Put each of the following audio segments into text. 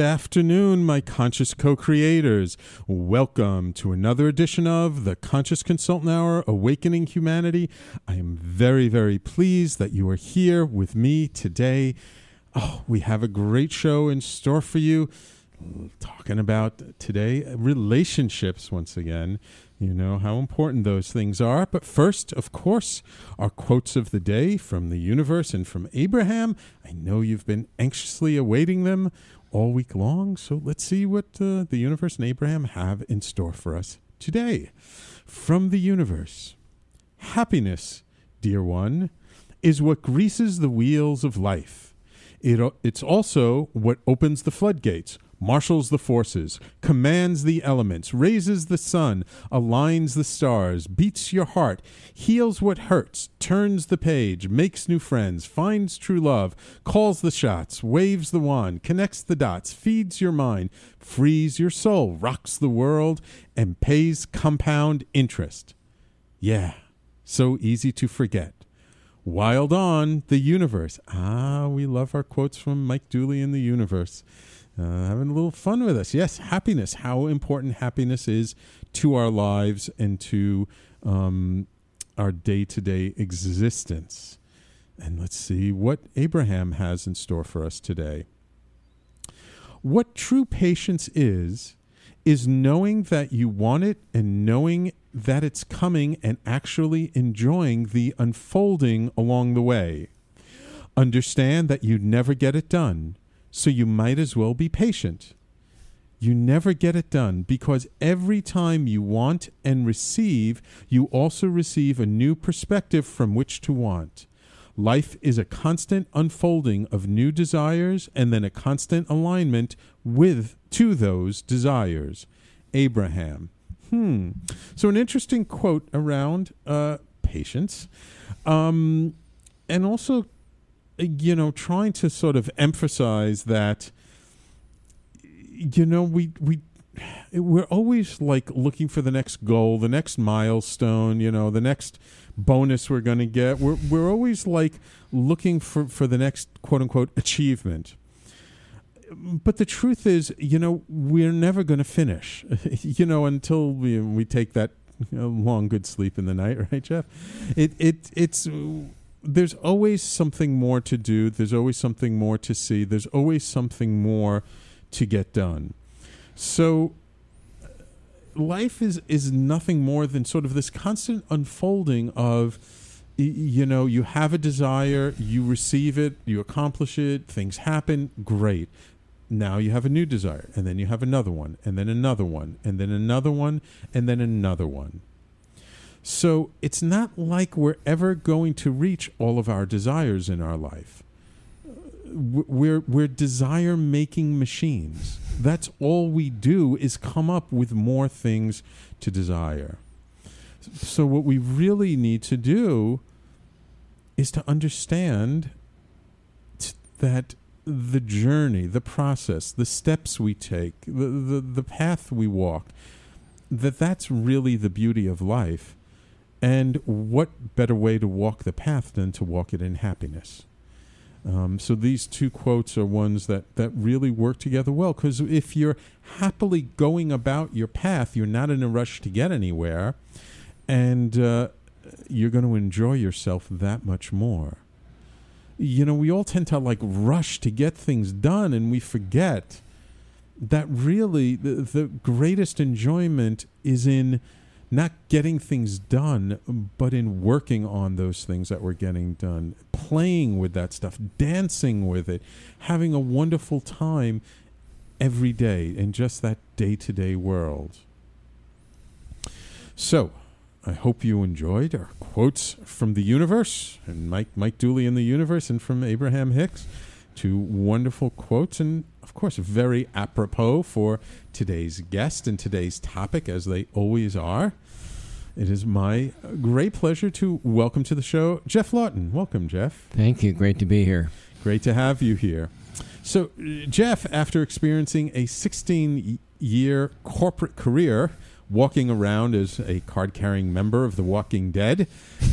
Afternoon, my conscious co creators. Welcome to another edition of the Conscious Consultant Hour Awakening Humanity. I am very, very pleased that you are here with me today. Oh, we have a great show in store for you. Talking about today relationships once again. You know how important those things are. But first, of course, our quotes of the day from the universe and from Abraham. I know you've been anxiously awaiting them all week long. So let's see what uh, the universe and Abraham have in store for us today. From the universe Happiness, dear one, is what greases the wheels of life. It, it's also what opens the floodgates marshals the forces, commands the elements, raises the sun, aligns the stars, beats your heart, heals what hurts, turns the page, makes new friends, finds true love, calls the shots, waves the wand, connects the dots, feeds your mind, frees your soul, rocks the world, and pays compound interest. Yeah, so easy to forget. Wild on the universe. Ah, we love our quotes from Mike Dooley in the universe uh, having a little fun with us. Yes, happiness, how important happiness is to our lives and to um, our day to day existence. And let's see what Abraham has in store for us today. What true patience is, is knowing that you want it and knowing that it's coming and actually enjoying the unfolding along the way. Understand that you never get it done so you might as well be patient. You never get it done because every time you want and receive, you also receive a new perspective from which to want. Life is a constant unfolding of new desires and then a constant alignment with to those desires. Abraham. Hmm. So an interesting quote around uh, patience, um, and also you know, trying to sort of emphasize that, you know, we we we're always like looking for the next goal, the next milestone, you know, the next bonus we're going to get. We're we're always like looking for for the next quote unquote achievement. But the truth is, you know, we're never going to finish, you know, until we we take that you know, long good sleep in the night, right, Geoff? It it it's there's always something more to do. There's always something more to see. There's always something more to get done. So life is is nothing more than sort of this constant unfolding of you know you have a desire you receive it you accomplish it things happen great now you have a new desire and then you have another one and then another one and then another one and then another one so it's not like we're ever going to reach all of our desires in our life. We're, we're desire making machines. That's all we do is come up with more things to desire. So, what we really need to do is to understand t- that the journey, the process, the steps we take, the, the, the path we walk, that that's really the beauty of life and what better way to walk the path than to walk it in happiness? Um, so these two quotes are ones that, that really work together well because if you're happily going about your path, you're not in a rush to get anywhere, and uh, you're going to enjoy yourself that much more. You know, we all tend to like rush to get things done, and we forget that really the, the greatest enjoyment is in not getting things done, but in working on those things that we're getting done, playing with that stuff, dancing with it, having a wonderful time every day in just that day to day world. So, I hope you enjoyed our quotes from the universe and Mike Mike Dooley in the universe and from Abraham Hicks. Two wonderful quotes and of course very apropos for today's guest and today's topic as they always are. It is my great pleasure to welcome to the show Geoff Laughton. Welcome, Geoff. Thank you. Great to be here. Great to have you here. So, Geoff, after experiencing a 16 year corporate career walking around as a card carrying member of the Walking Dead,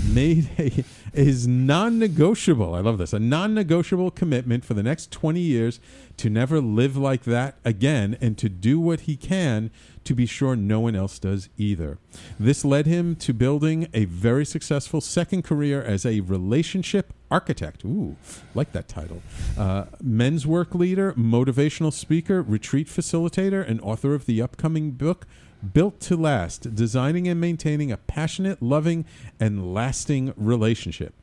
made a, his non negotiable, I love this, a non negotiable commitment for the next 20 years to never live like that again and to do what he can to be sure no one else does either. This led him to building a very successful second career as a relationship architect. Ooh, like that title. Uh, men's work leader, motivational speaker, retreat facilitator, and author of the upcoming book Built to Last, designing and maintaining a passionate, loving, and lasting relationship.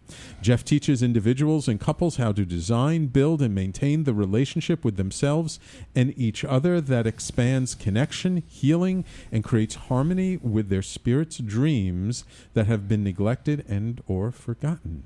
Geoff teaches individuals and couples how to design, build, and maintain the relationship with themselves and each other that expands connection, healing, and creates harmony with their spirit's dreams that have been neglected and or forgotten.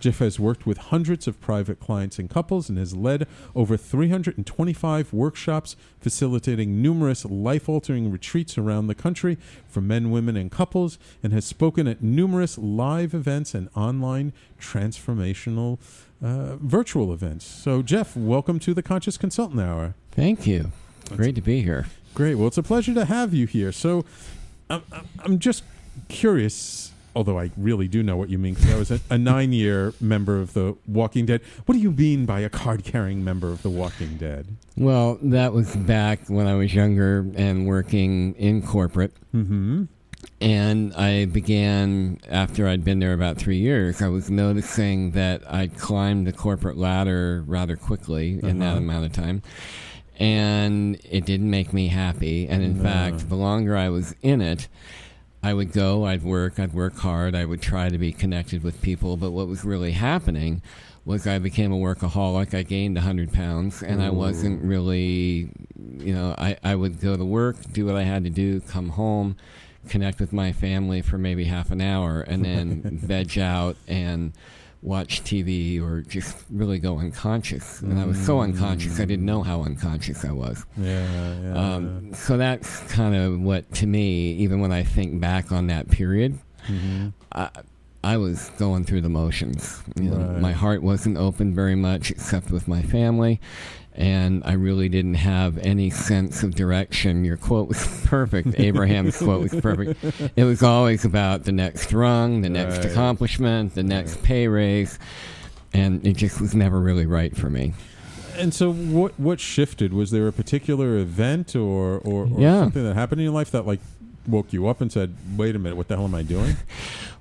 Geoff has worked with hundreds of private clients and couples and has led over 325 workshops, facilitating numerous life altering retreats around the country for men, women, and couples, and has spoken at numerous live events and online transformational uh, virtual events. So, Geoff, welcome to the Conscious Consultant Hour. Thank you. Great to be here. Great. Well, it's a pleasure to have you here. So, I'm, I'm just curious although I really do know what you mean because I was a, a nine year member of the Walking Dead. What do you mean by a card carrying member of the Walking Dead? Well, that was back when I was younger and working in corporate. Mm-hmm. And I began, after I'd been there about three years, I was noticing that I'd climbed the corporate ladder rather quickly in that Uh-huh. amount of time. And it didn't make me happy. And in No. fact, the longer I was in it, I would go, I'd work, I'd work hard, I would try to be connected with people. But what was really happening was I became a workaholic. I gained 100 pounds, and I wasn't really, you know, I, I would go to work, do what I had to do, come home, connect with my family for maybe half an hour, and then veg out and watch TV or just really go unconscious. And I was so unconscious, I didn't know how unconscious I was. Yeah, yeah. Um, so that's kind of what, to me, even when I think back on that period, Mhm. I, I was going through the motions. You know, Right. My heart wasn't open very much, except with my family, and I really didn't have any sense of direction. Your quote was perfect. Abraham's quote was perfect. It was always about the next rung, the next Right. accomplishment, the next pay raise, and it just was never really right for me. And so, what what shifted? Was there a particular event or or, or Yeah. something that happened in your life that like woke you up and said, "Wait a minute, what the hell am I doing?"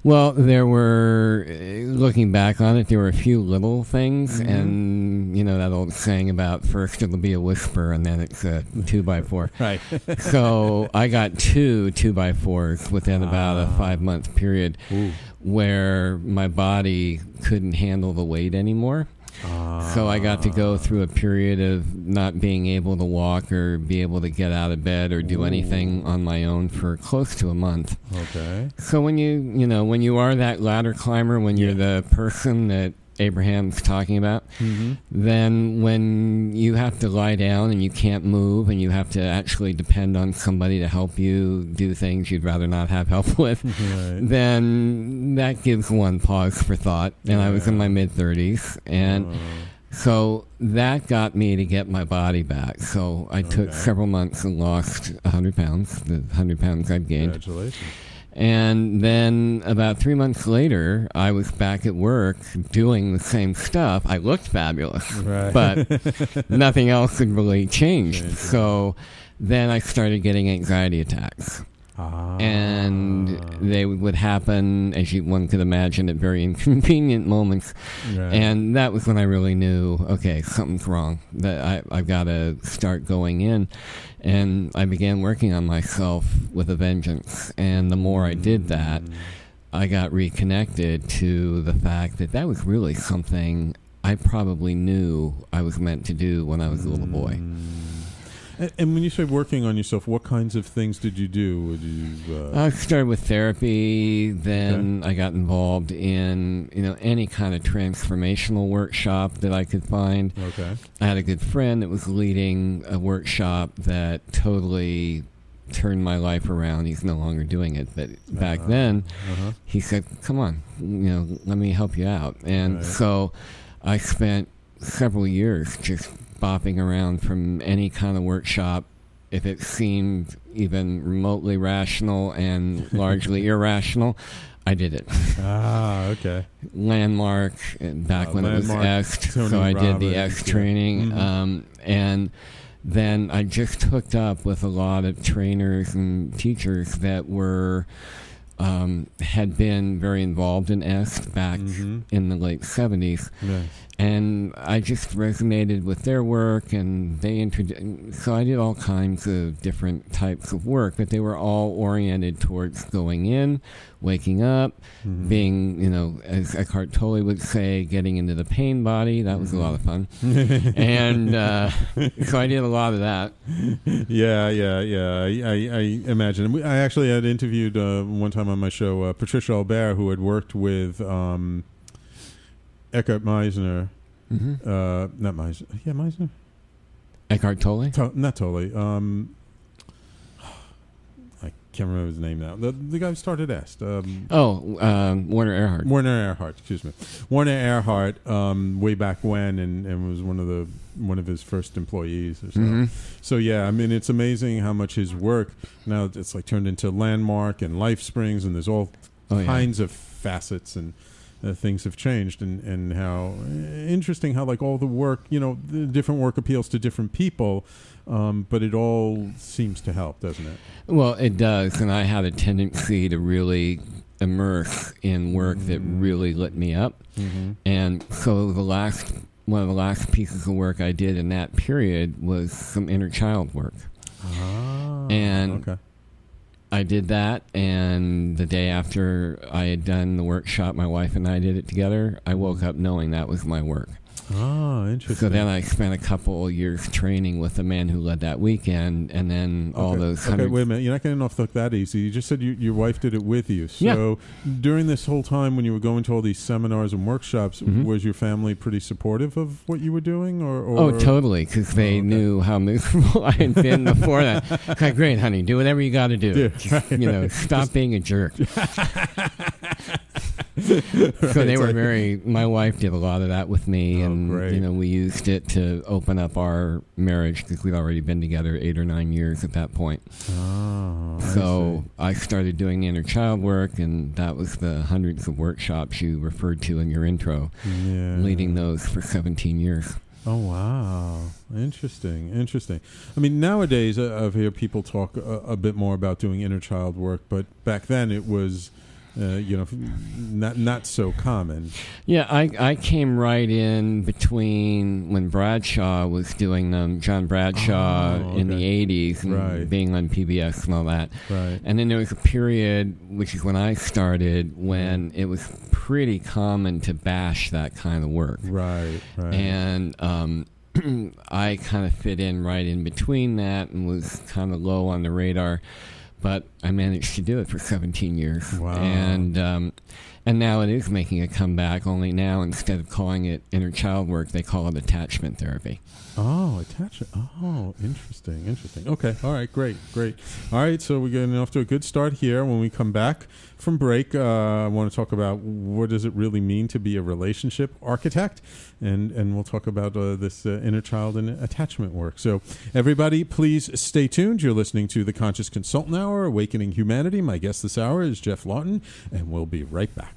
Well, there were, uh, looking back on it, there were a few little things, Mhm. and you know that old saying about first it'll be a whisper and then it's a two by four. Right. so I got two two by fours within about a Ah. five month period Ooh. where my body couldn't handle the weight anymore. So I got to go through a period of not being able to walk or be able to get out of bed or do anything on my own for close to a month. Okay. So when you you know when you are that ladder climber, when you're the person that Abraham's talking about, Mm-hmm. then when you have to lie down and you can't move and you have to actually depend on somebody to help you do things you'd rather not have help with, Right. then that gives one pause for thought. And I was in my mid 30s and Uh, so that got me to get my body back. So I took several months and lost 100 pounds, the 100 pounds I'd gained. congratulations. And then about three months later, I was back at work doing the same stuff. I looked fabulous, Right. but nothing else had really changed. So then I started getting anxiety attacks. Ah. And they would happen, as you, one could imagine, at very inconvenient moments. Right. And that was when I really knew, okay, something's wrong. That I, I've got to start going in. And I began working on myself with a vengeance. And the more I did that, I got reconnected to the fact that that was really something I probably knew I was meant to do when I was a little boy. And, and when you say working on yourself, what kinds of things did you do? Would you? Uh, I started with therapy, then I got involved in, you know, any kind of transformational workshop that I could find. okay. I had a good friend that was leading a workshop that totally turned my life around. He's no longer doing it, but back Uh-huh. then Uh-huh. he said, "Come on, you know, let me help you out." And Right. so I spent several years just bopping around from any kind of workshop if it seemed even remotely rational and largely irrational, I did it. Ah, okay. Landmark uh, back Uh, when Landmark, it was X, so I did the X yeah. training, Mhm. um, and then I just hooked up with a lot of trainers and teachers that were um, had been very involved in X back Mhm. in the late seventies, Yes. And I just resonated with their work, and they introduced. So I did all kinds of different types of work, but they were all oriented towards going in, waking up, Mhm. being, you know, as Eckhart Tolle would say, getting into the pain body. That was a lot of fun, and uh, so I did a lot of that. yeah, yeah, yeah. I, I, I imagine. I actually had interviewed uh, one time on my show uh, Patricia Albert, who had worked with um, Eckhart Meisner. hmm Uh, not Meisner. Yeah, Meisner. Eckhart Tolle. To- not totally. Um, I can't remember his name now. The the guy who started Est. Um, Oh, um, Werner Erhard. Werner Erhard, excuse me. Werner Erhard, um, way back when, and, and was one of the one of his first employees. Or so. hmm so yeah, I mean, it's amazing how much his work now it's like turned into Landmark and Life Springs, and there's all Oh, yeah. kinds of facets and. Uh, things have changed, and, and how uh, interesting how like all the work, you know, the different work appeals to different people, um, but it all seems to help, doesn't it? Well, it does, and I had a tendency to really immerse in work that Mm. really lit me up. Mm-hmm. And so the last one of the last pieces of work I did in that period was some inner child work. Ah, And- okay. I did that, and the day after I had done the workshop, my wife and I did it together. I woke up knowing that was my work. Ah, interesting. So then I spent a couple years training with the man who led that weekend, and then all okay. those Okay, wait a minute. You're not getting off the hook that easy. You just said you, your wife did it with you. So during this whole time when you were going to all these seminars and workshops, Mhm. was your family pretty supportive of what you were doing, or? or Oh, totally, because they Oh, okay. knew how miserable I had been before that. Okay, great, honey. Do whatever you got to do. Yeah, right, you know, right. stop being a jerk. so they were very. My wife did a lot of that with me, Oh, and great. you know, we used it to open up our marriage because we'd already been together eight or nine years at that point. Oh, so see. I, started doing inner child work, and that was the hundreds of workshops you referred to in your intro, yeah. leading those for 17 years. Oh wow, interesting, interesting. I mean, nowadays uh, I've heard people talk a, a bit more about doing inner child work, but back then it was, uh, you know, not not so common. Yeah, I, I came right in between when Bradshaw was doing them, John Bradshaw Oh, in the 80s and Right. being on PBS and all that. Right. And then there was a period, which is when I started, when it was pretty common to bash that kind of work. Right. Right. And um, I kind of fit in right in between that and was kind of low on the radar. But I managed to do it for 17 years. Wow. And um, and now it is making a comeback. Only now, instead of calling it inner child work, they call it attachment therapy. Oh, attachment. Oh, interesting. Interesting. Okay. All right. Great. Great. All right. So we're getting off to a good start here. When we come back from break, uh, I want to talk about what does it really mean to be a relationship architect, and and we'll talk about uh, this uh, inner child and attachment work. So everybody, please stay tuned. You're listening to the Conscious Consultant Hour, Awakening Humanity. My guest this hour is Geoff Laughton, and we'll be right back.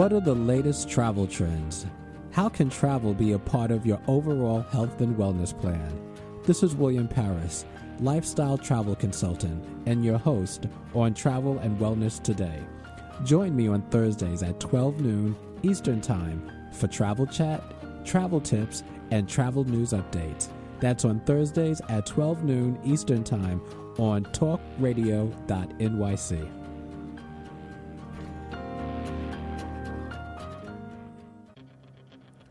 What are the latest travel trends? How can travel be a part of your overall health and wellness plan? This is William Paris, lifestyle travel consultant, and your host on Travel and Wellness Today. Join me on Thursdays at 12 noon Eastern Time for travel chat, travel tips, and travel news updates. That's on Thursdays at 12 noon Eastern Time on talkradio.nyc.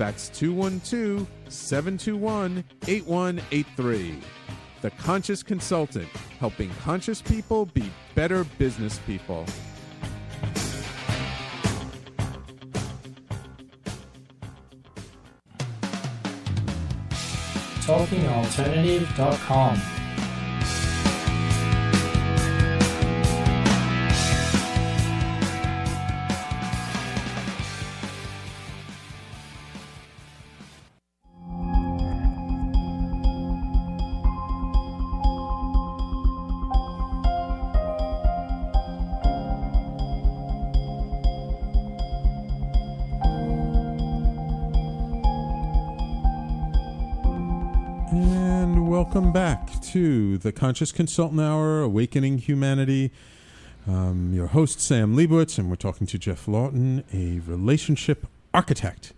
That's 212 721 8183. The Conscious Consultant, helping conscious people be better business people. talkingalternative.com. to the Conscious Consultant Hour, Awakening Humanity. Um, your host, Sam Leibowitz, and we're talking to Geoff Laughton, a relationship architect.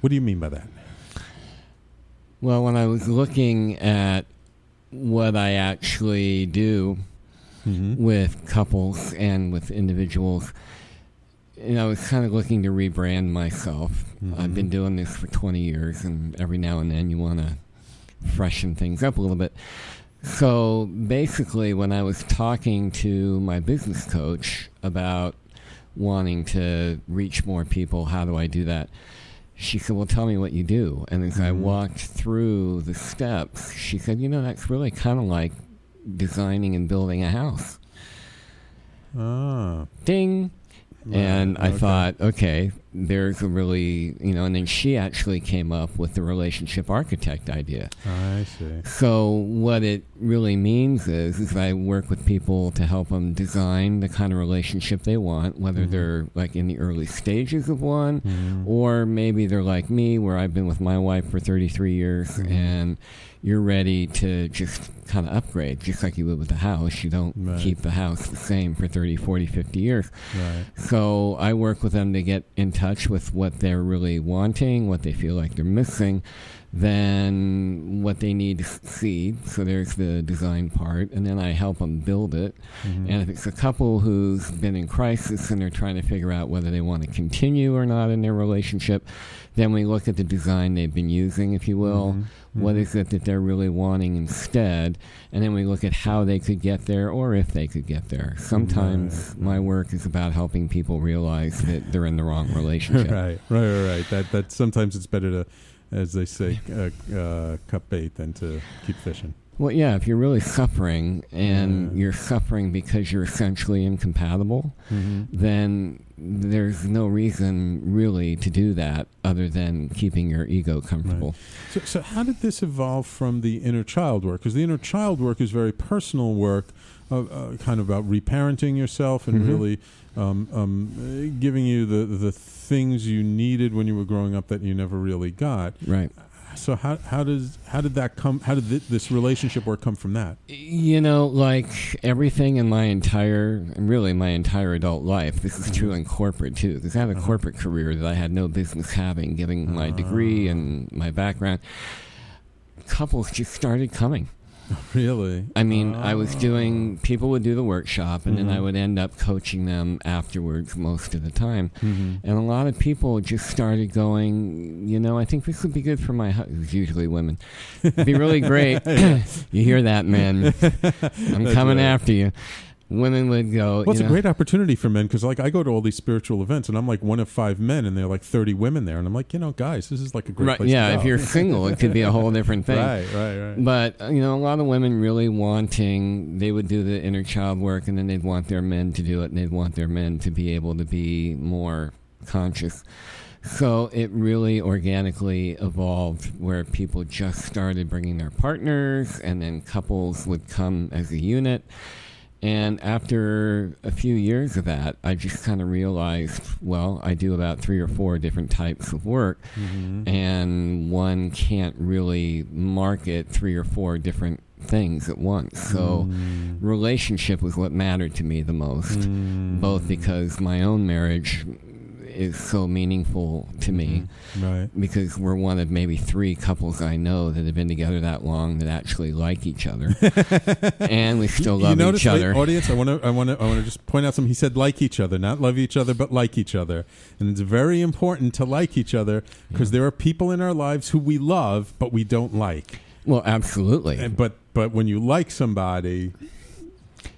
What do you mean by that? Well, when I was looking at what I actually do Mm-hmm. with couples and with individuals, and I was kind of looking to rebrand myself. I've been doing this for 20 years, and every now and then you want to freshen things up a little bit. So basically, when I was talking to my business coach about wanting to reach more people, how do I do that? She said, Well, tell me what you do. And as I walked through the steps, she said, You know, that's really kind of like designing and building a house. Ah, Ding. Right, and I okay. thought, okay, there's a really, you know, and then she actually came up with the relationship architect idea. I see. So what it really means is, is I work with people to help them design the kind of relationship they want, whether mm-hmm. they're like in the early stages of one, mm-hmm. or maybe they're like me, where I've been with my wife for 33 years, mm-hmm. and you're ready to just kind of upgrade, just like you would with a house. You don't Right. keep the house the same for 30, 40, 50 years. Right. So I work with them to get in touch with what they're really wanting, what they feel like they're missing, then what they need to see. So there's the design part, and then I help them build it. Mm-hmm. And if it's a couple who's been in crisis and they're trying to figure out whether they want to continue or not in their relationship, then we look at the design they've been using, if you will. What is it that they're really wanting instead? And then we look at how they could get there or if they could get there. Sometimes my work is about helping people realize that they're in the wrong relationship. right, right, right, right. That that sometimes it's better to, as they say, uh, uh, cut bait than to keep fishing. Well, yeah, if you're really suffering and Yeah. you're suffering because you're essentially incompatible, then there's no reason really to do that other than keeping your ego comfortable. So, so how did this evolve from the inner child work? Because the inner child work is very personal work, uh, uh, kind of about reparenting yourself and Mhm. really um, um, giving you the the things you needed when you were growing up that you never really got. Right. So how how does how did that come? How did thi- this relationship work come from that? You know, like everything in my entire, really my entire adult life, this is true mm-hmm. in corporate too, because I have a uh-huh. corporate career that I had no business having, given my degree ah. and my background. Couples just started coming. Really? I mean, I was doing, people would do the workshop, and then I would end up coaching them afterwards most of the time. Mm-hmm. And a lot of people just started going, you know, I think this would be good for my husband. Usually women. It'd be really great. you hear that, man. I'm coming right. after you. Women would go. Well, it's you a great opportunity for men because, like, I go to all these spiritual events, and I'm like one of five men, and there are like 30 women there, and I'm like, you know, guys, this is like a great Right, place. yeah, if you're single, it could be a whole different thing. right, right, right. But you know, a lot of women really wanting they would do the inner child work, and then they'd want their men to do it, and they'd want their men to be able to be more conscious. So it really organically evolved where people just started bringing their partners, and then couples would come as a unit. And after a few years of that, I just kind of realized, well, I do about three or four different types of work, Mm-hmm. and one can't really market three or four different things at once. So, Mm. relationship was what mattered to me the most, Mm. both because my own marriage is so meaningful to me mm-hmm. Right. because we're one of maybe three couples I know that have been together that long that actually like each other, and we still you love notice, each other. audience? I want to, I want to, I want to just point out something. He said, "Like each other, not love each other, but like each other." And it's very important to like each other because there are people in our lives who we love, but we don't like. well, absolutely. And, but, but when you like somebody,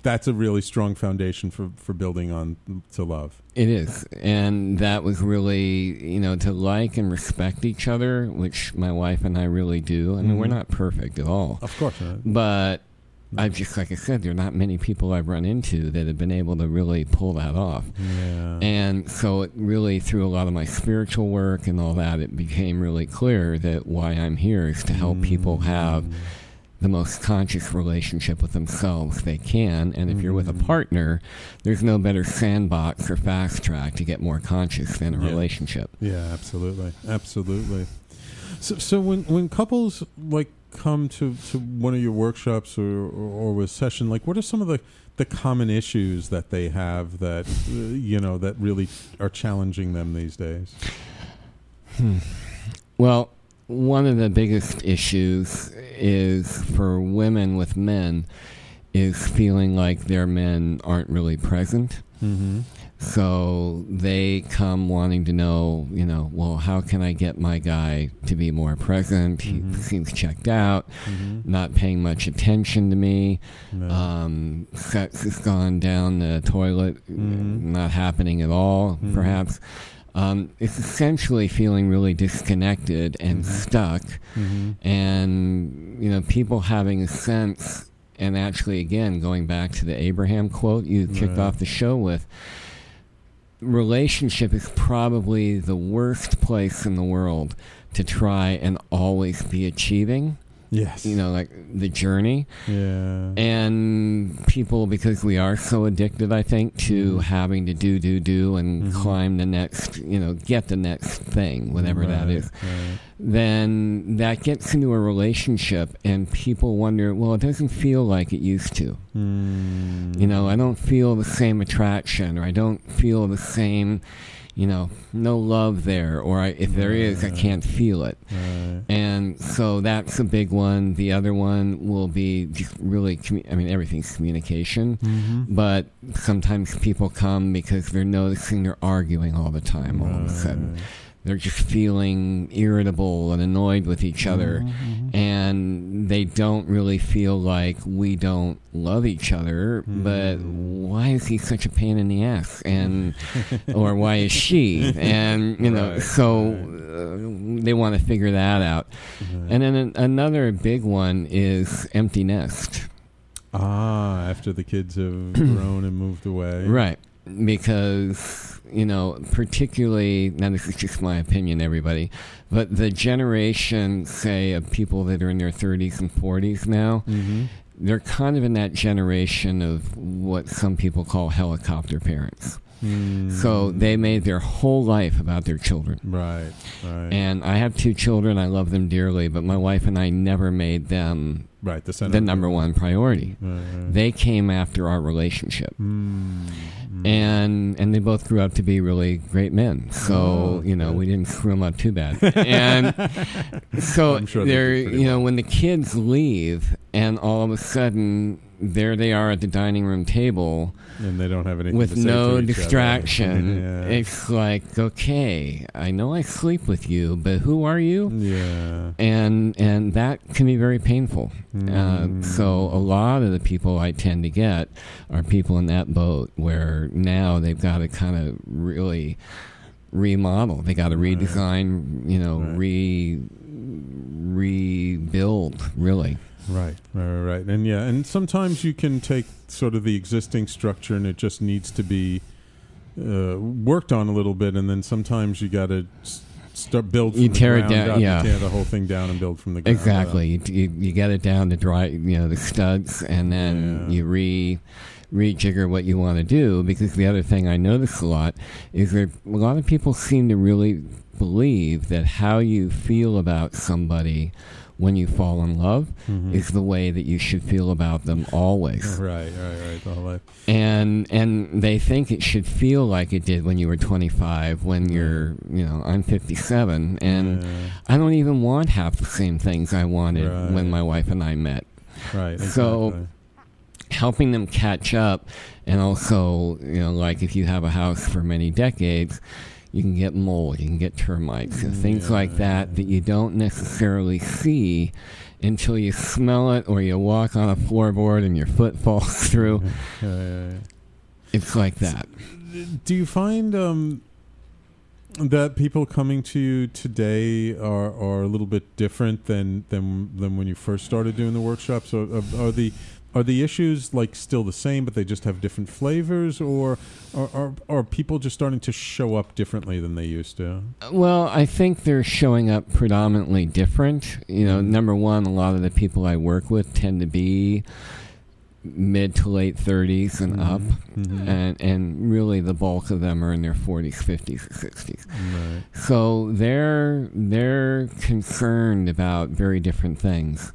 that's a really strong foundation for for building on to love. It is. And that was really, you know, to like and respect each other, which my wife and I really do. I mean, we're Mhm. not perfect at all. Of course, not. But I've just, like I said, there are not many people I've run into that have been able to really pull that off. yeah. And so it really, through a lot of my spiritual work and all that, it became really clear that why I'm here is to help people have the most conscious relationship with themselves they can. And if you're with a Mm. partner, there's no better sandbox or fast track to get more conscious than a Yeah. relationship. Yeah, absolutely, absolutely. So, so when when couples like come to, to one of your workshops or, or, or with session, like what are some of the, the common issues that they have that uh, you know that really are challenging them these days? Well, one of the biggest issues is for women with men is feeling like their men aren't really present. Mm-hmm. So they come wanting to know, you know, well, how can I get my guy to be more present? Mhm. He seems checked out, Mm-hmm. not paying much attention to me. Um, sex has gone down the toilet, Mhm. not happening at all, Mhm. perhaps. Um, it's essentially feeling really disconnected and Mhm. stuck, mm-hmm. and you know, people having a sense. And actually, again, going back to the Abraham quote you kicked Right. off the show with, relationship is probably the worst place in the world to try and always be achieving. Yes. You know, like the journey. Yeah. And people, because we are so addicted, I think, to Mhm. having to do, do, do, and Mhm. climb the next, you know, get the next thing, whatever that Right, is, right. then that gets into a relationship, and people wonder, well, it doesn't feel like it used to. Mm. You know, I don't feel the same attraction, or I don't feel the same, you know, no love there, or I, if there is, I can't feel it. Right. And so that's a big one. The other one will be just really, commu- I mean, everything's communication. Mhm. But sometimes people come because they're noticing they're arguing all the time all of a sudden. They're just feeling irritable and annoyed with each other. Mhm. And they don't really feel like we don't love each other, but Mm. why is he such a pain in the ass? And or why is she? And you know, Right, so uh, they want to figure that out. Right. And then an- another big one is empty nest. ah, after the kids have grown and moved away. Right. Because, you know, particularly, now this is just my opinion, everybody, but the generation, say, of people that are in their 30s and 40s now, Mm-hmm. they're kind of in that generation of what some people call helicopter parents. Mm. So they made their whole life about their children. Right. Right. And I have two children. I love them dearly, but my wife and I never made them right. The the number one priority. Right, right. They came after our relationship. Mm. Mm. And and they both grew up to be really great men. So, Oh, you know, good. we didn't screw them up too bad. And so sure they they're, you know, when the kids leave and all of a sudden there they are at the dining room table and they don't have anything with no to each other. distraction. yeah. It's like, okay, I know I sleep with you, but who are you? yeah. And and that can be very painful. Mm. Uh, so a lot of the people I tend to get are people in that boat where now they've got to kind of really remodel. They got to Right. redesign, you know, Right. re rebuild. Really, Right, right, right. And yeah, and sometimes you can take sort of the existing structure and it just needs to be uh, worked on a little bit, and then sometimes you got to start build. From You the tear it down, up. yeah. Tear the whole thing down and build from the ground Exactly. You, you, you get it down to dry, you know, the studs, and then Yeah. you re rejigger what you want to do. Because the other thing I notice a lot is that a lot of people seem to really believe that how you feel about somebody when you fall in love Mhm. is the way that you should feel about them always. Right, right, right. The whole life. and and they think it should feel like it did when you were 25 when you're you know i'm 57 and Yeah, i don't even want half the same things i wanted Right. when my wife and i met right. So- helping them catch up and also you know like if you have a house for many decades you can get mold you can get termites and things Yeah, like that that you don't necessarily see until you smell it or you walk on a floorboard and your foot falls through Yeah, yeah, yeah. it's like that Do you find um, that people coming to you today are, are a little bit different than, than than when you first started doing the workshops? Are, are the are the issues like still the same, but they just have different flavors, or are, are are people just starting to show up differently than they used to? Well, I think they're showing up predominantly different. You know, Mhm. number one, a lot of the people I work with tend to be mid to late 30s and up. Mhm. And, and really, the bulk of them are in their 40s, 50s, or 60s. Right. So they're they're concerned about very different things.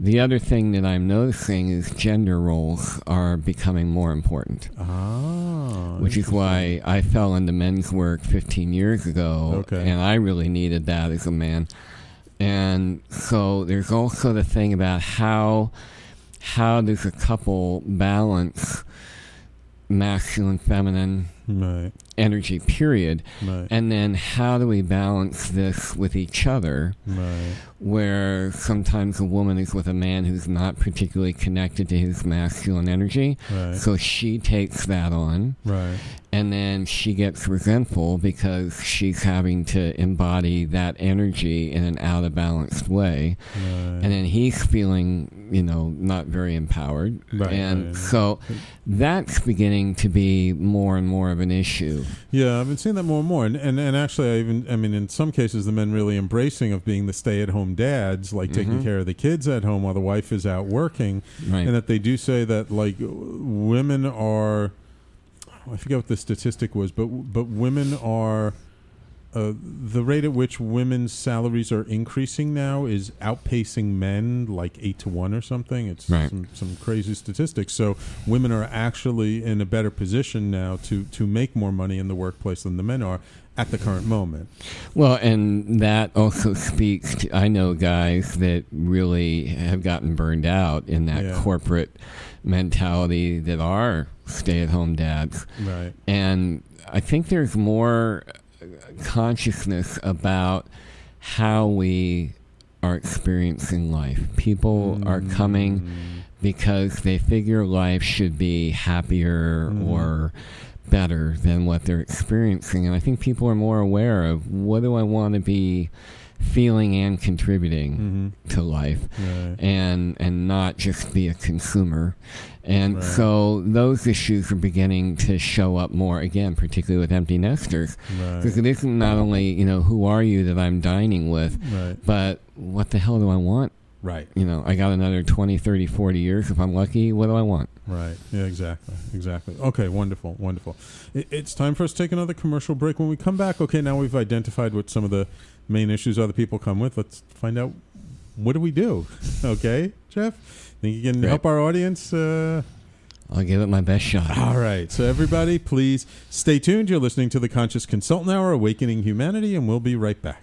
The other thing that I'm noticing is gender roles are becoming more important, Ah, which is why I fell into men's work 15 years ago, Okay. and I really needed that as a man. And so there's also the thing about how how does a couple balance masculine, feminine Right. energy, period. Right. And then how do we balance this with each other? right. Where sometimes a woman is with a man who's not particularly connected to his masculine energy. Right. So she takes that on. right. And then she gets resentful because she's having to embody that energy in an out of balanced way. And then he's feeling, you know, not very empowered. And so that's beginning to be more and more of an issue. Yeah, I've been seeing that more and more, and, and and actually, I even I mean, in some cases, the men really embracing of being the stay-at-home dads, like taking Mhm. care of the kids at home while the wife is out working, Right. and that they do say that like women are, I forget what the statistic was, but but women are. Uh, the rate at which women's salaries are increasing now is outpacing men like eight to one or something. It's Right. some, some crazy statistics. So women are actually in a better position now to, to make more money in the workplace than the men are at the current moment. Well, and that also speaks to I know guys that really have gotten burned out in that Yeah. corporate mentality that are stay at home dads. Right. And I think there's more consciousness about how we are experiencing life. People are Mm. coming because they figure life should be happier Mhm. or better than what they're experiencing. And I think people are more aware of what do I want to be feeling and contributing Mhm. to life Right. and and not just be a consumer. And Right. so those issues are beginning to show up more again, particularly with empty nesters. Right. Because it isn't not only, you know, who are you that I'm dining with, Right. but what the hell do I want? Right. You know, I got another 20, 30, 40 years if I'm lucky. What do I want? Right. Yeah, exactly. Exactly. Okay, wonderful. Wonderful. It, it's time for us to take another commercial break. When we come back, okay, now we've identified what some of the main issues other people come with. Let's find out what do we do? okay, Geoff? Think you can Great. help our audience? Uh, I'll give it my best shot. all right. So, everybody, please stay tuned. You're listening to the Conscious Consultant Hour, Awakening Humanity, and we'll be right back.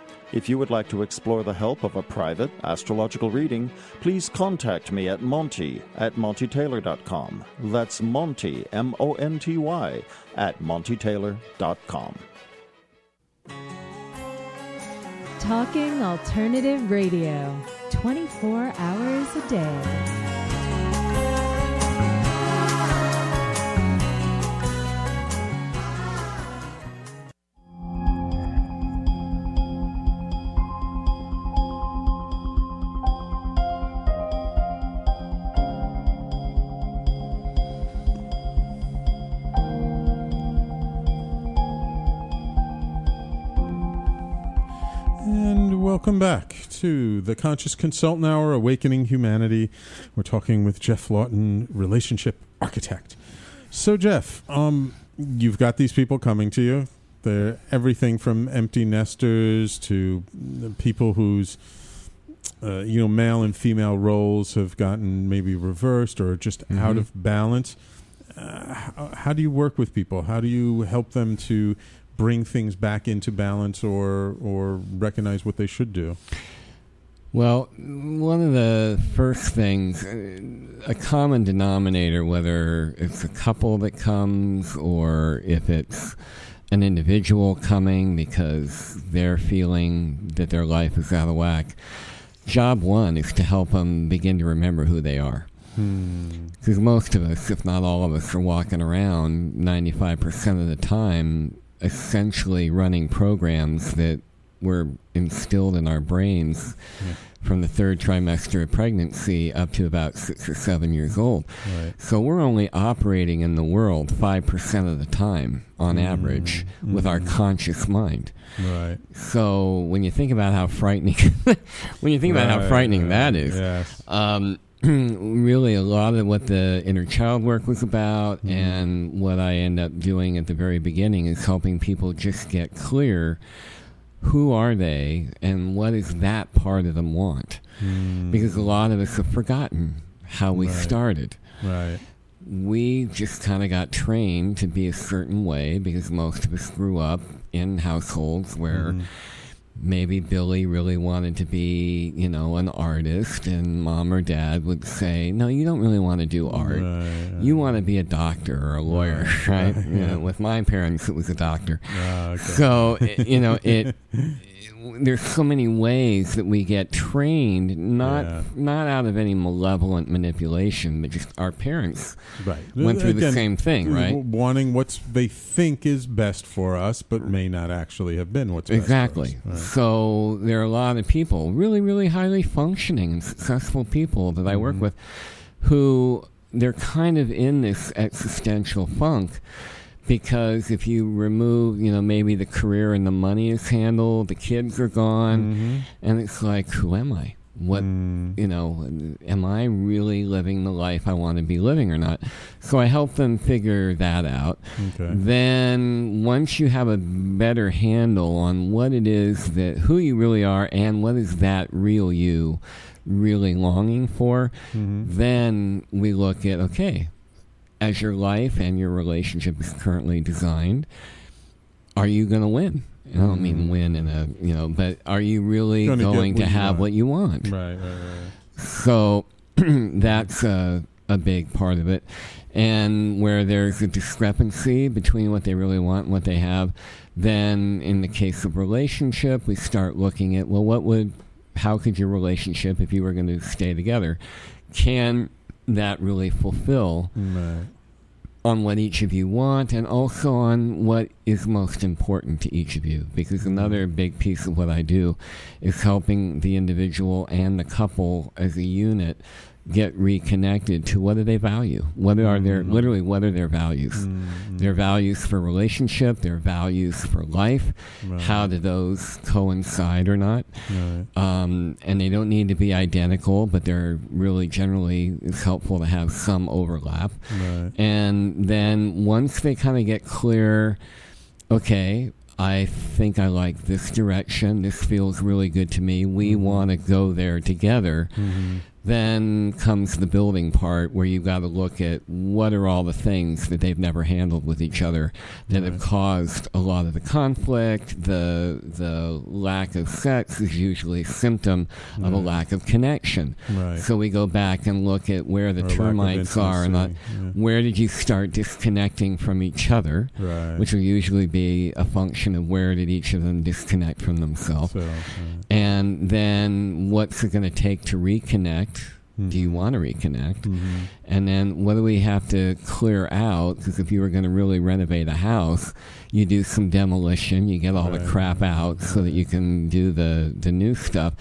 If you would like to explore the help of a private astrological reading, please contact me at Monty at MontyTaylor.com. That's Monty, M O N T Y, at MontyTaylor.com. Talking Alternative Radio, 24 hours a day. Welcome back to the Conscious Consultant Hour, Awakening Humanity. We're talking with Geoff Laughton, relationship architect. So, Geoff, um, you've got these people coming to you. They're everything from empty nesters to people whose, uh, you know, male and female roles have gotten maybe reversed or just out Mhm. of balance. Uh, how, how do you work with people? How do you help them to bring things back into balance or or recognize what they should do? Well, one of the first things, a common denominator, whether it's a couple that comes or if it's an individual coming because they're feeling that their life is out of whack, job one is to help them begin to remember who they are. Hmm. Because most of us, if not all of us, are walking around 95% of the time essentially running programs that were instilled in our brains from the third trimester of pregnancy up to about six or seven years old. Right. So we're only operating in the world 5% of the time on average with our conscious mind. Right. So when you think about how frightening, when you think about how frightening right, that is, yes. um, really a lot of what the inner child work was about, Mm-hmm. and what I end up doing at the very beginning is helping people just get clear who are they and what does that part of them want, because a lot of us have forgotten how we Right. started Right. we just kind of got trained to be a certain way because most of us grew up in households where Mm-hmm. Maybe Billy really wanted to be, you know, an artist, and mom or dad would say, "No, you don't really want to do art. Right, You want to be a doctor or a lawyer, right?" You know, with my parents, it was a doctor. Ah, okay. So i- you know it. There's so many ways that we get trained, not Yeah. not out of any malevolent manipulation, but just our parents right. went through the same thing, right? Wanting what they think is best for us, but may not actually have been what's best for Exactly. us. Right. So there are a lot of people, really, really highly functioning and successful people that I work Mm-hmm. with, who they're kind of in this existential funk because if you remove, you know, maybe the career and the money is handled, the kids are gone, Mm-hmm. and it's like, who am I? What Mm. you know, am I really living the life I want to be living or not? So I help them figure that out. Okay. Then once you have a better handle on what it is that who you really are and what is that real you really longing for, Mhm. then we look at okay, as your life and your relationship is currently designed, are you going to win? I don't mean win in a you know, but are you really Gonna going to have what you want? Right, right, right. So that's a, a big part of it. And where there's a discrepancy between what they really want and what they have, then in the case of relationship, we start looking at well, what would, how could your relationship, if you were going to stay together, can that really fulfill Right. on what each of you want and also on what is most important to each of you. Because another mm-hmm. big piece of what I do is helping the individual and the couple as a unit get reconnected to what do they value? What are their literally what are their values? Mm, Their values for relationship, their values for life. Right. How do those coincide or not? Right. um, and they don't need to be identical, but they're really generally it's helpful to have some overlap. Right. And then once they kind of get clear, okay, I think I like this direction. This feels really good to me. We want to go there together. Mm-hmm. Then comes the building part where you've got to look at what are all the things that they've never handled with each other that have caused a lot of the conflict. The the lack of sex is usually a symptom of a lack of connection. Right. So we go back and look at where the Or termites are and not intimacy, where did you start disconnecting from each other. Right. which will usually be a function of where did each of them disconnect from themselves. So, right. And then what's it going to take to reconnect? Hmm. Do you want to reconnect? Mhm. And then what do we have to clear out? Because if you were going to really renovate a house, you do some demolition, you get all the crap out so that you can do the, the new stuff.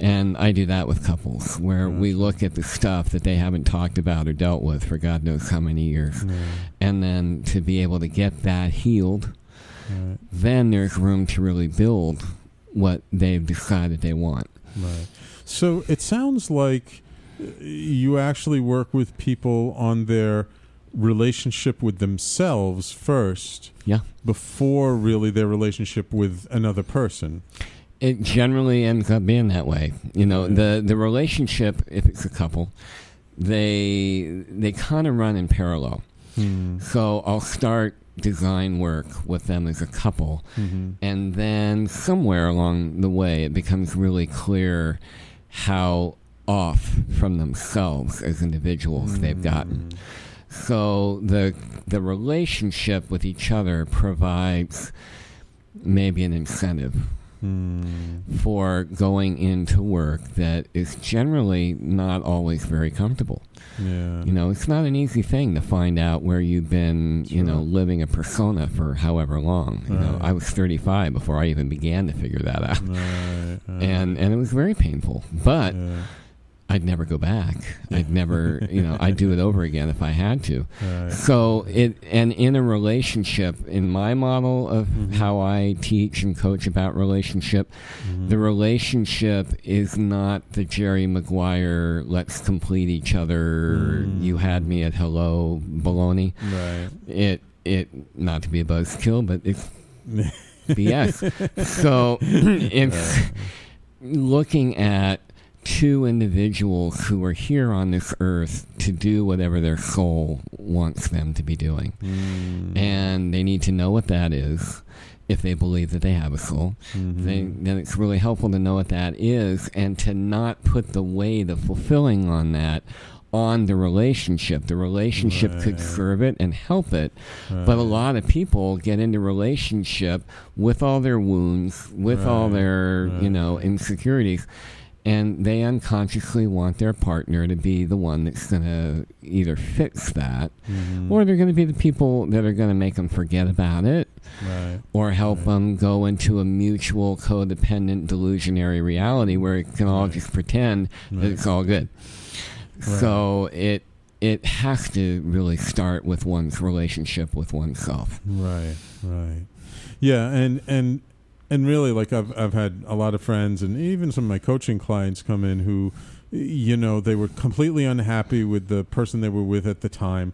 And I do that with couples where we look at the stuff that they haven't talked about or dealt with for God knows how many years. Right. And then to be able to get that healed, Right. then there's room to really build what they've decided they want. Right. So it sounds like you actually work with people on their relationship with themselves first Yeah. before really their relationship with another person. It generally ends up being that way. You know, the the relationship, if it's a couple, they they kind of run in parallel. Hmm. So I'll start design work with them as a couple, Mhm. and then somewhere along the way, it becomes really clear how off from themselves as individuals they've gotten. So the the relationship with each other provides maybe an incentive Hmm. for going into work that is generally not always very comfortable. Yeah. You know, it's not an easy thing to find out where you've been, you know, living a persona for however long. You know, I was 35 before I even began to figure that out. Right, right. And and it was very painful, but Yeah. I'd never go back. I'd never, you know, I'd do it over again if I had to. Right. So it and in a relationship, in my model of Mhm. how I teach and coach about relationship, Mhm. the relationship is not the Jerry Maguire "let's complete each other." Mm. You had me at hello baloney. Right. It it not to be a buzzkill, but it's BS. so it's looking at two individuals who are here on this earth to do whatever their soul wants them to be doing. Mm. And they need to know what that is if they believe that they have a soul. Mhm. They, then it's really helpful to know what that is and to not put the weight of fulfilling on that on the relationship. The relationship could serve it and help it, but a lot of people get into relationship with all their wounds, with all their, you know, insecurities. And they unconsciously want their partner to be the one that's going to either fix that, Mhm. or they're going to be the people that are going to make them forget about it, Right. or help Right. them go into a mutual codependent delusionary reality where it can all Right. just pretend that it's all good. So it it has to really start with one's relationship with oneself. Right, right. Yeah, and and and really, like I've I've had a lot of friends and even some of my coaching clients come in who, you know, they were completely unhappy with the person they were with at the time.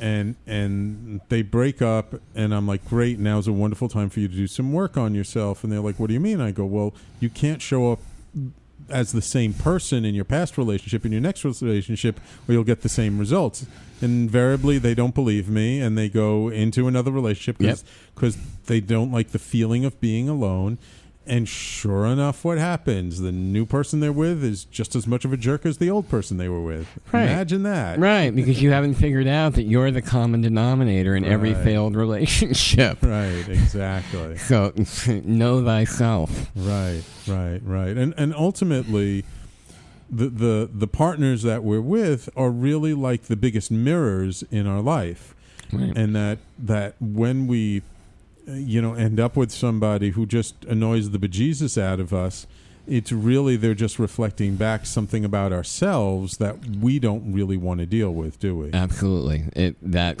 And and they break up, and I'm like, great. Now's a wonderful time for you to do some work on yourself. And they're like, what do you mean? I go, well, you can't show up as the same person in your past relationship in your next relationship where you'll get the same results. Invariably they don't believe me and they go into another relationship because they don't like the feeling of being alone and sure enough what happens the new person they're with is just as much of a jerk as the old person they were with Right. imagine that Right, because you haven't figured out that you're the common denominator in every failed relationship. right exactly So know thyself. Right, right, right. And and ultimately the the the partners that we're with are really like the biggest mirrors in our life. Right. And that that when we you know end up with somebody who just annoys the bejesus out of us, it's really they're just reflecting back something about ourselves that we don't really want to deal with, do we? Absolutely. It that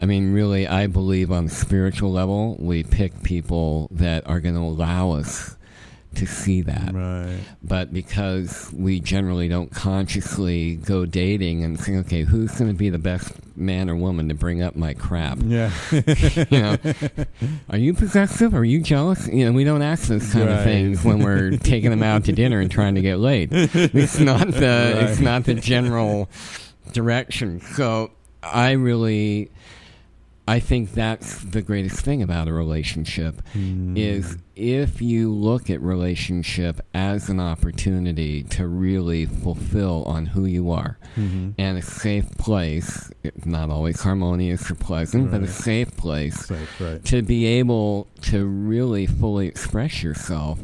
I mean really I believe on the spiritual level we pick people that are going to allow us to see that. Right. But because we generally don't consciously go dating and think, okay, who's going to be the best man or woman to bring up my crap? Yeah. you know, are you possessive? Are you jealous? You know, we don't ask those kind Right. of things when we're taking them out to dinner and trying to get laid. It's not the it's not the general direction. So I really, I think that's the greatest thing about a relationship Hmm. is if you look at relationship as an opportunity to really fulfill on who you are Mhm. and a safe place, it's not always harmonious or pleasant, but a safe place Safe, right. to be able to really fully express yourself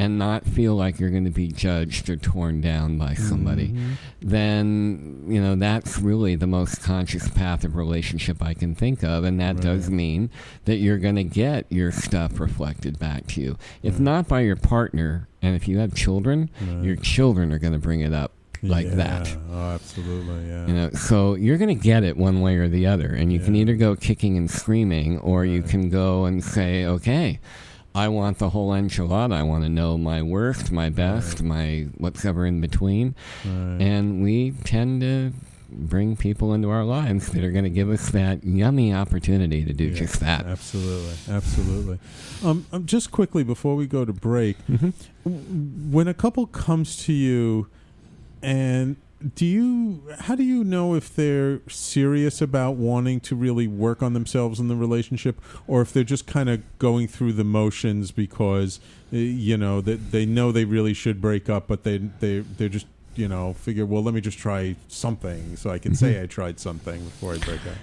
and not feel like you're going to be judged or torn down by somebody, Mhm. then, you know, that's really the most conscious path of relationship I can think of. And that does mean that you're going to get your stuff reflected back to you. If Right. not by your partner, and if you have children, Right. your children are going to bring it up like Yeah. that. Oh, absolutely. Yeah. You know, so you're going to get it one way or the other, and you can either go kicking and screaming, or you can go and say, "Okay, I want the whole enchilada. I want to know my worst, my best, my whatever in between." Right. And we tend to bring people into our lives that are going to give us that yummy opportunity to do Yeah, just that. Absolutely, absolutely. Um, um, just quickly before we go to break, Mhm. w- when a couple comes to you, and do you, how do you know if they're serious about wanting to really work on themselves in the relationship, or if they're just kind of going through the motions because uh, you know that they know they really should break up, but they they they're just you know figure well let me just try something so I can say I tried something before I break up.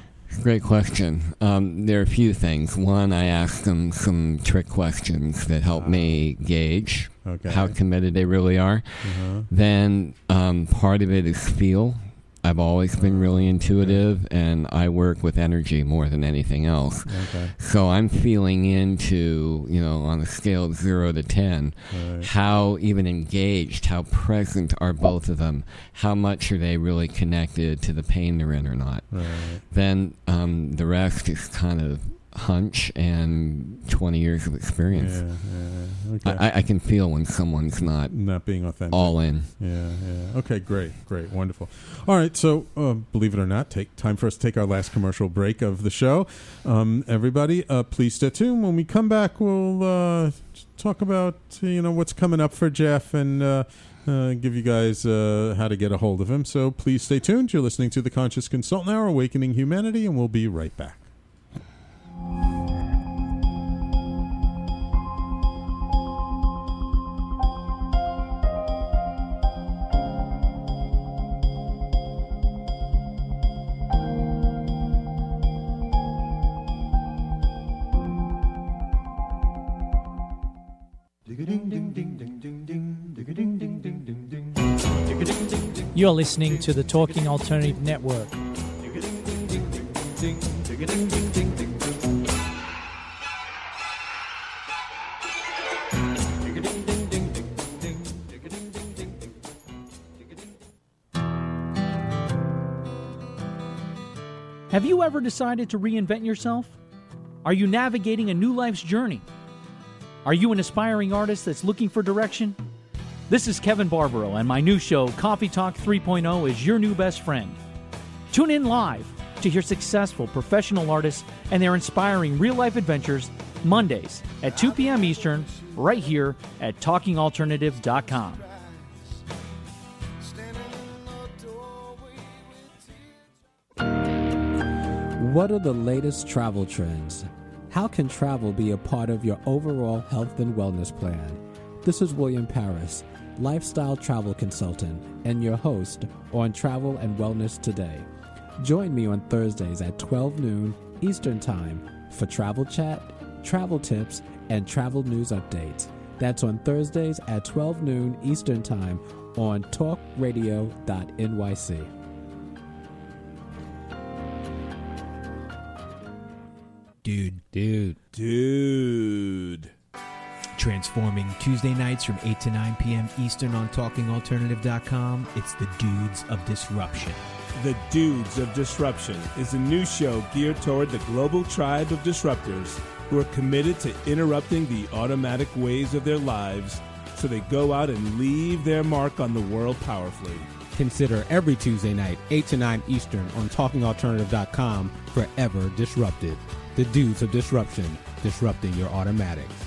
Great question. Um, there are a few things. One, I ask them some trick questions that help me gauge Okay. how committed they really are. Uh-huh. Then um, part of it is feel. I've always been really intuitive, and I work with energy more than anything else. Okay. So I'm feeling into, you know, on a scale of zero to ten, All right. how even engaged, how present are both of them? How much are they really connected to the pain they're in or not? Right. Then um, the rest is kind of hunch and 20 years of experience. Yeah, yeah. Okay. I, I can feel when someone's not Not being authentic. all in. Yeah, yeah. Okay, great, great, wonderful. All right, so uh, believe it or not, take time for us to take our last commercial break of the show. Um, everybody, uh, please stay tuned. When we come back, we'll uh, talk about you know what's coming up for Geoff and. Uh, uh, give you guys uh, how to get a hold of him. So please stay tuned. You're listening to the Conscious Consultant Hour, Awakening Humanity, and we'll be right back. You're listening to the Talking Alternative Network. Have you ever decided to reinvent yourself? Are you navigating a new life's journey? Are you an aspiring artist that's looking for direction? This is Kevin Barbaro, and my new show, Coffee Talk 3.0, is your new best friend. Tune in live to hear successful professional artists and their inspiring real life adventures Mondays at 2 p.m. Eastern, right here at TalkingAlternatives.com. What are the latest travel trends? How can travel be a part of your overall health and wellness plan? This is William Paris, lifestyle travel consultant, and your host on Travel and Wellness Today. Join me on Thursdays at 12 noon Eastern Time for travel chat, travel tips, and travel news updates. That's on Thursdays at 12 noon Eastern Time on talkradio.nyc. Dude. Dude. Dude. Transforming Tuesday nights from 8 to 9 p.m. Eastern on TalkingAlternative.com. It's the Dudes of Disruption. The Dudes of Disruption is a new show geared toward the global tribe of disruptors who are committed to interrupting the automatic ways of their lives so they go out and leave their mark on the world powerfully. Consider every Tuesday night, 8 to 9 Eastern on TalkingAlternative.com forever disrupted. The Dudes of Disruption, disrupting your automatics.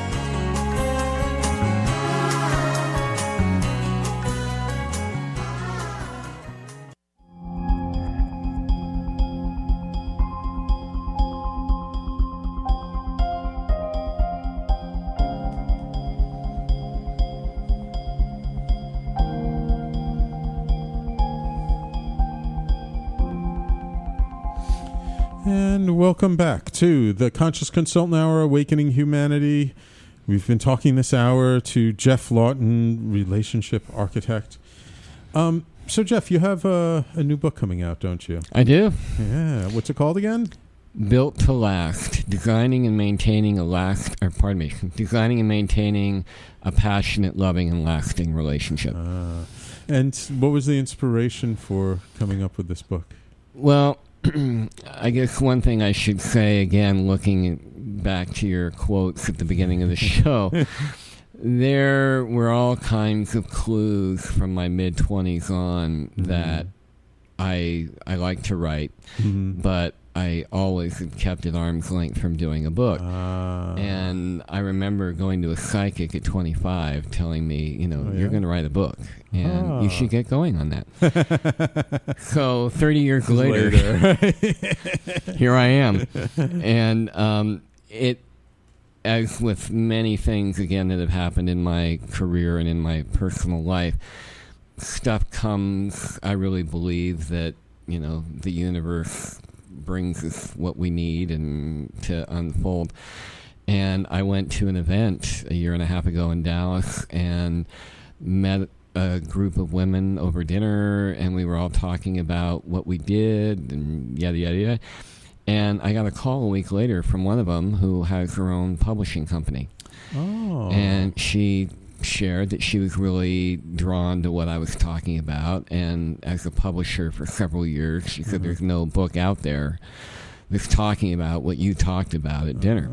Welcome back to the Conscious Consultant Hour Awakening Humanity. We've been talking this hour to Geoff Laughton, relationship architect. Um, so, Geoff, you have a, a new book coming out, don't you? I do. Yeah. What's it called again? Built to last, designing and maintaining a last, or pardon me, designing and maintaining a passionate, loving, and lasting relationship. Uh, and what was the inspiration for coming up with this book? Well, I guess one thing I should say again, looking back to your quotes at the beginning of the show, there were all kinds of clues from my mid twenties on that I I like to write, Mhm. but I always kept at arm's length from doing a book. Ah. and I remember going to a psychic at 25 telling me, you know, Oh, you're going to write a book and Ah. you should get going on that. so 30 years later, Later. here I am. And um, it, as with many things, again, that have happened in my career and in my personal life, stuff comes, I really believe that, you know, the universe brings us what we need and to unfold. And I went to an event a year and a half ago in Dallas and met a group of women over dinner, and we were all talking about what we did and yada yada yada. And I got a call a week later from one of them who has her own publishing company, oh. and she shared that she was really drawn to what I was talking about. And as a publisher for several years, she said, Mhm. "There's no book out there." that's talking about what you talked about at dinner.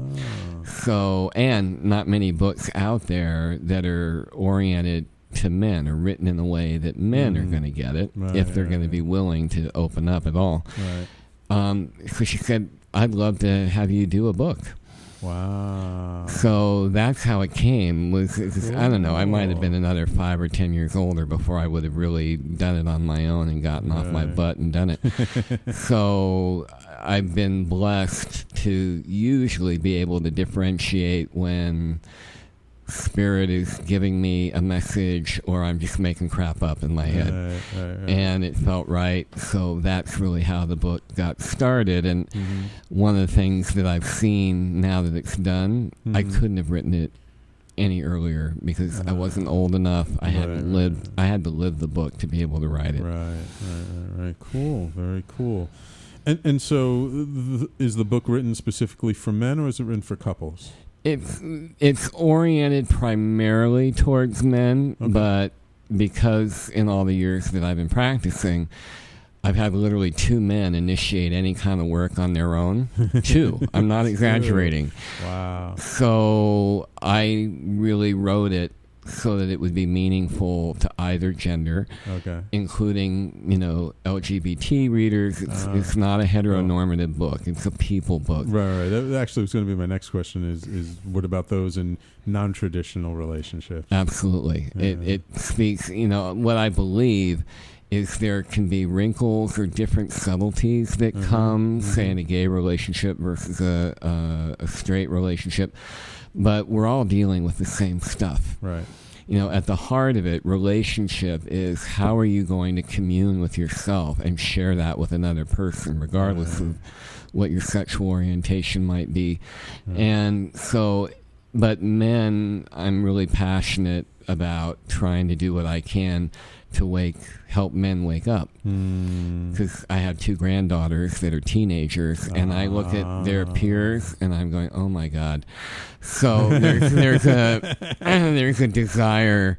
So, and not many books out there that are oriented to men or written in a way that men are Mhm. going to get it Right, if they're right, going to be willing to open up at all. Right. Um, so she said, I'd love to have you do a book. Wow. So that's how it came. Was I don't know. I might have been another five or ten years older before I would have really done it on my own and gotten off my butt and done it. so I've been blessed to usually be able to differentiate when spirit is giving me a message or I'm just making crap up in my head. Right, right, right. And it felt right, so that's really how the book got started. And Mhm. one of the things that I've seen now that it's done, I Mhm. couldn't have written it any earlier because I Uh, wasn't old enough. I hadn't lived. I had to live the book to be able to write it. Right, right, right, right. Cool. Very cool. And and so, th- is the book written specifically for men, or is it written for couples? It's it's oriented primarily towards men, Okay. but because in all the years that I've been practicing, I've had literally two men initiate any kind of work on their own. two. I'm not exaggerating. Wow. So I really wrote it so that it would be meaningful to either gender, Okay. including you know LGBT readers. It's, Ah. it's not a heteronormative book; it's a people book. Right, right. That actually was going to be my next question. Is is what about those in non-traditional relationships? Absolutely, it Yeah. it speaks. You know what I believe is there can be wrinkles or different subtleties that Mhm, come, say, mhm. in a gay relationship versus a, a a straight relationship, but we're all dealing with the same stuff. Right. you know, at the heart of it, relationship is how are you going to commune with yourself and share that with another person, regardless of what your sexual orientation might be. And so, but men, I'm really passionate about trying to do what I can to wake, help men wake up. Hmm. Because I have two granddaughters that are teenagers, and I look at their Ah. peers, and I'm going, "Oh my God!" So there's there's a there's a desire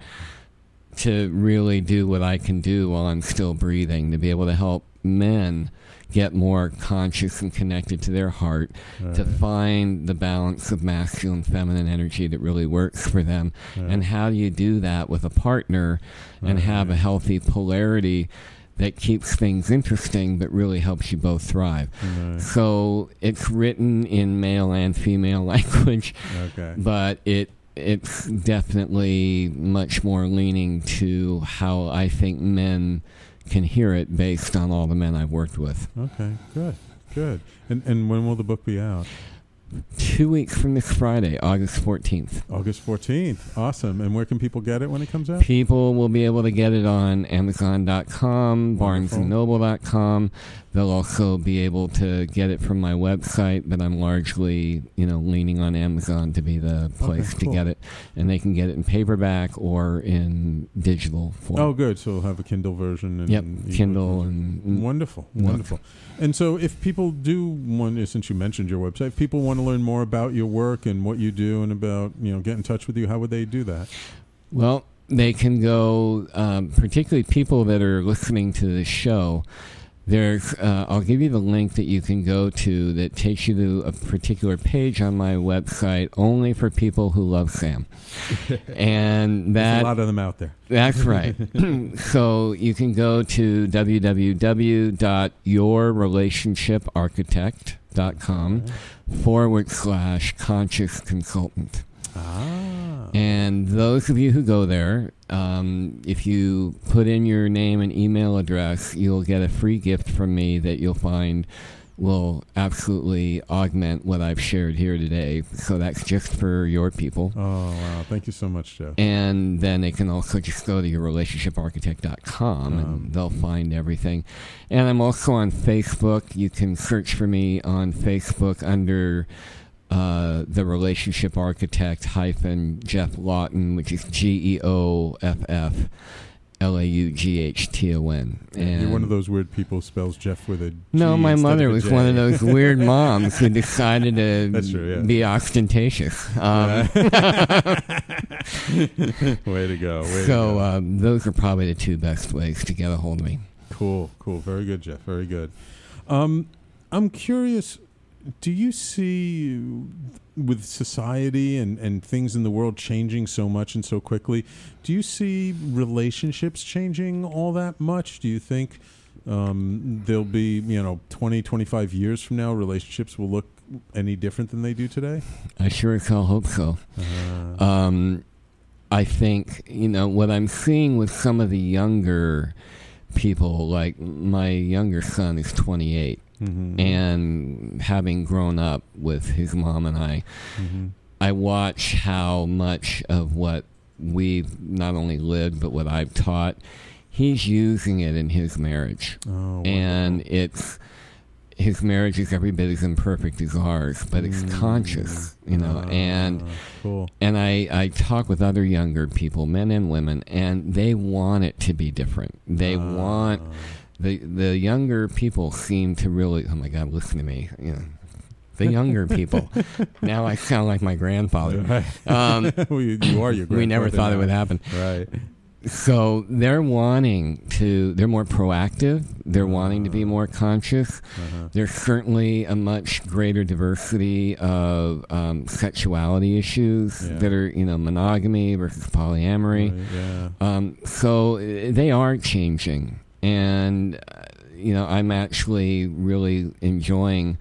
to really do what I can do while I'm still breathing, to be able to help men get more conscious and connected to their heart, to find the balance of masculine feminine energy that really works for them. Right. And how do you do that with a partner and have a healthy polarity that keeps things interesting but really helps you both thrive? Right. So it's written in male and female language, Okay. but it it's definitely much more leaning to how I think men can hear it based on all the men I've worked with. Okay. Good. Good. And and when will the book be out? Two weeks from this Friday, August 14th. August fourteenth. Awesome. And where can people get it when it comes out? People will be able to get it on Amazon.com. BarnesandNoble.com. They'll also be able to get it from my website, but I'm largely, you know, leaning on Amazon to be the place cool. to get it. And they can get it in paperback or in digital form. Oh, good. So we'll have a Kindle version. And Yep, Kindle version. and- wonderful, wonderful. And so, if people do want, since you mentioned your website, if people want to learn more about your work and what you do, and about you know get in touch with you, how would they do that? Well, they can go, um, particularly people that are listening to the show. There's, uh, I'll give you the link that you can go to that takes you to a particular page on my website only for people who love Sam. and There's that a lot of them out there. that's right. so you can go to www.yourrelationshiparchitect.com forward slash conscious consultant. Ah. And those of you who go there, um, if you put in your name and email address, you'll get a free gift from me that you'll find will absolutely augment what I've shared here today. So that's just for your people. Oh wow! Thank you so much, Geoff. And then they can also just go to your relationshiparchitect.com Um. and they'll find everything. And I'm also on Facebook. You can search for me on Facebook under uh, the relationship architect hyphen Geoff Laughton, which is G E O F F L A U G H T O N. You're one of those weird people who spells Jeff with a G No, my mother was one of those weird moms who decided to That's true, yeah. be ostentatious. Um, way to go. Way to so go. um, those are probably the two best ways to get a hold of me. Cool, cool. Very good, Geoff. Very good. Um, I'm curious. Do you see with society and, and things in the world changing so much and so quickly? Do you see relationships changing all that much? Do you think um, there'll be, you know, 20, 25 years from now, relationships will look any different than they do today? I sure as hell hope so. Uh, Um, I think you know what I'm seeing with some of the younger people. Like my younger son is 28, mhm, and having grown up with his mom and I, mhm. I watch how much of what we've not only lived but what I've taught, he's using it in his marriage, Oh, and it's. His marriage is every bit as imperfect as ours, but it's Mm. conscious, you know. and Ah, cool. and I, I talk with other younger people, men and women, and they want it to be different. They Ah. want the the younger people seem to really. Oh my God, listen to me. You know, the younger people. now I sound like my grandfather. Right. Um, you, you are your we never thought it would happen. Right. so they're wanting to they're more proactive they're wanting to be more conscious Uh-huh. there's certainly a much greater diversity of um, sexuality issues Yeah. that are you know monogamy versus polyamory Right, yeah. um, so uh, they are changing and uh, you know i'm actually really enjoying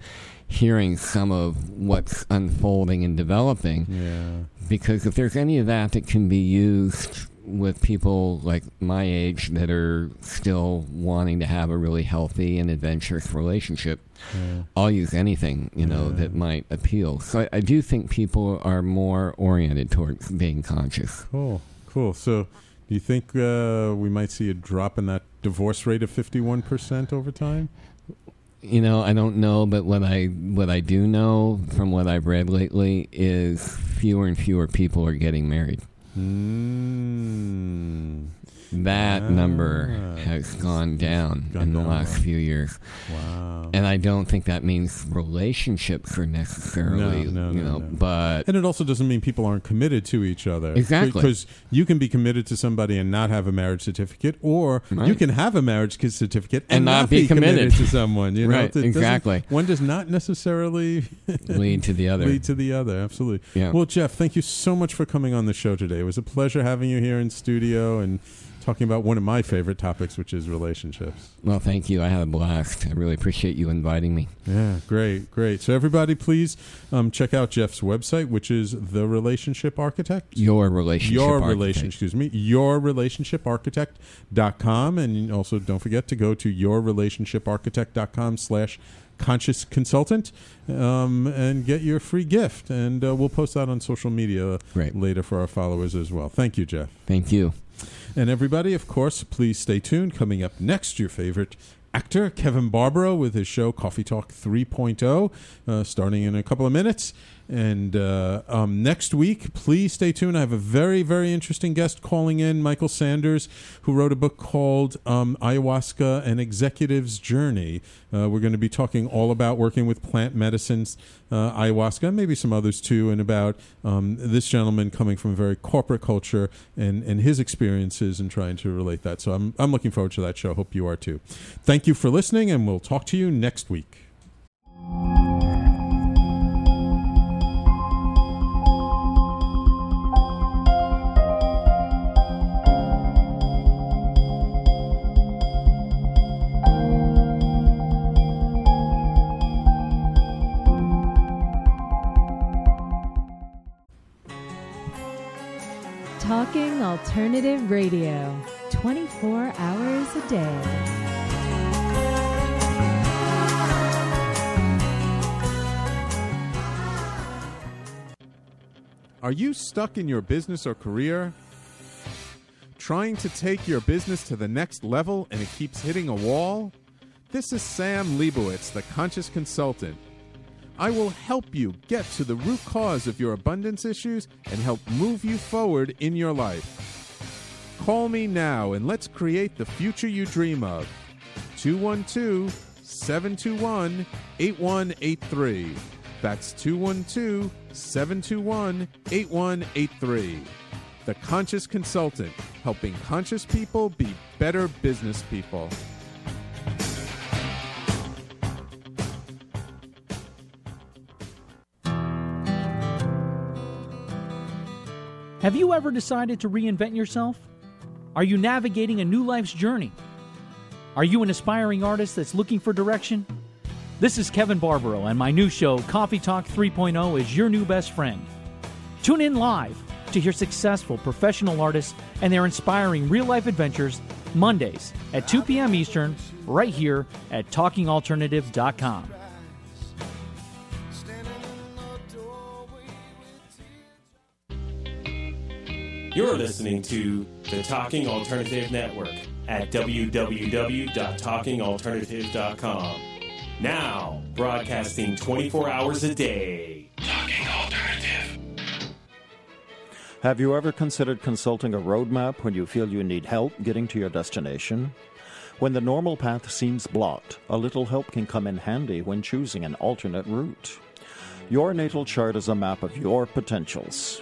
hearing some of what's unfolding and developing Yeah. because if there's any of that that can be used with people like my age that are still wanting to have a really healthy and adventurous relationship, Yeah. I'll use anything you know Yeah. that might appeal. So I, I do think people are more oriented towards being conscious. Cool. Cool. So, do you think uh, we might see a drop in that divorce rate of 51% over time? You know, I don't know, but what I what I do know from what I've read lately is fewer and fewer people are getting married. Mm. That Ah, number has gone down gone in the down last few years. Wow. And I don't think that means relationships are necessarily, No, no, you no, know, no. but And it also doesn't mean people aren't committed to each other. Exactly. Because you can be committed to somebody and not have a marriage certificate, or you can have a marriage certificate and, And not be committed. to someone. You know? Right, It exactly. One does not necessarily lead to the other. lead to the other. Absolutely. Yeah. Well, Geoff, thank you so much for coming on the show today. It was a pleasure having you here in studio and talking about one of my favorite topics, which is relationships. Well, thank you. I had a blast. I really appreciate you inviting me. Yeah, great, great. So everybody, please um, check out Geoff's website, which is the Relationship Architect. Your relationship Your architect. relation, excuse me, yourrelationshiparchitect.com. And also don't forget to go to yourrelationshiparchitect.com slash conscious consultant um, and get your free gift. And uh, we'll post that on social media Great. later for our followers as well. Thank you, Geoff. Thank you. And everybody, of course, please stay tuned. Coming up next, your favorite actor, Kevin Barbaro, with his show Coffee Talk 3.0, uh, starting in a couple of minutes. And uh, um, next week, please stay tuned. I have a very, very interesting guest calling in, Michael Sanders, who wrote a book called um, Ayahuasca An Executive's Journey. Uh, we're going to be talking all about working with plant medicines, uh, ayahuasca, maybe some others too, and about um, this gentleman coming from a very corporate culture and, and his experiences and trying to relate that. So I'm, I'm looking forward to that show. Hope you are too. Thank you for listening, and we'll talk to you next week. Alternative Radio, 24 hours a day. Are you stuck in your business or career? Trying to take your business to the next level and it keeps hitting a wall? This is Sam Leibowitz, the Conscious Consultant. I will help you get to the root cause of your abundance issues and help move you forward in your life. Call me now and let's create the future you dream of. 212 721 8183. That's 212 721 8183. The Conscious Consultant, helping conscious people be better business people. Have you ever decided to reinvent yourself? Are you navigating a new life's journey? Are you an aspiring artist that's looking for direction? This is Kevin Barbaro, and my new show, Coffee Talk 3.0, is your new best friend. Tune in live to hear successful professional artists and their inspiring real life adventures Mondays at 2 p.m. Eastern, right here at TalkingAlternative.com. You're listening to the Talking Alternative Network at www.talkingalternative.com. Now, broadcasting 24 hours a day. Talking Alternative. Have you ever considered consulting a roadmap when you feel you need help getting to your destination? When the normal path seems blocked, a little help can come in handy when choosing an alternate route. Your natal chart is a map of your potentials.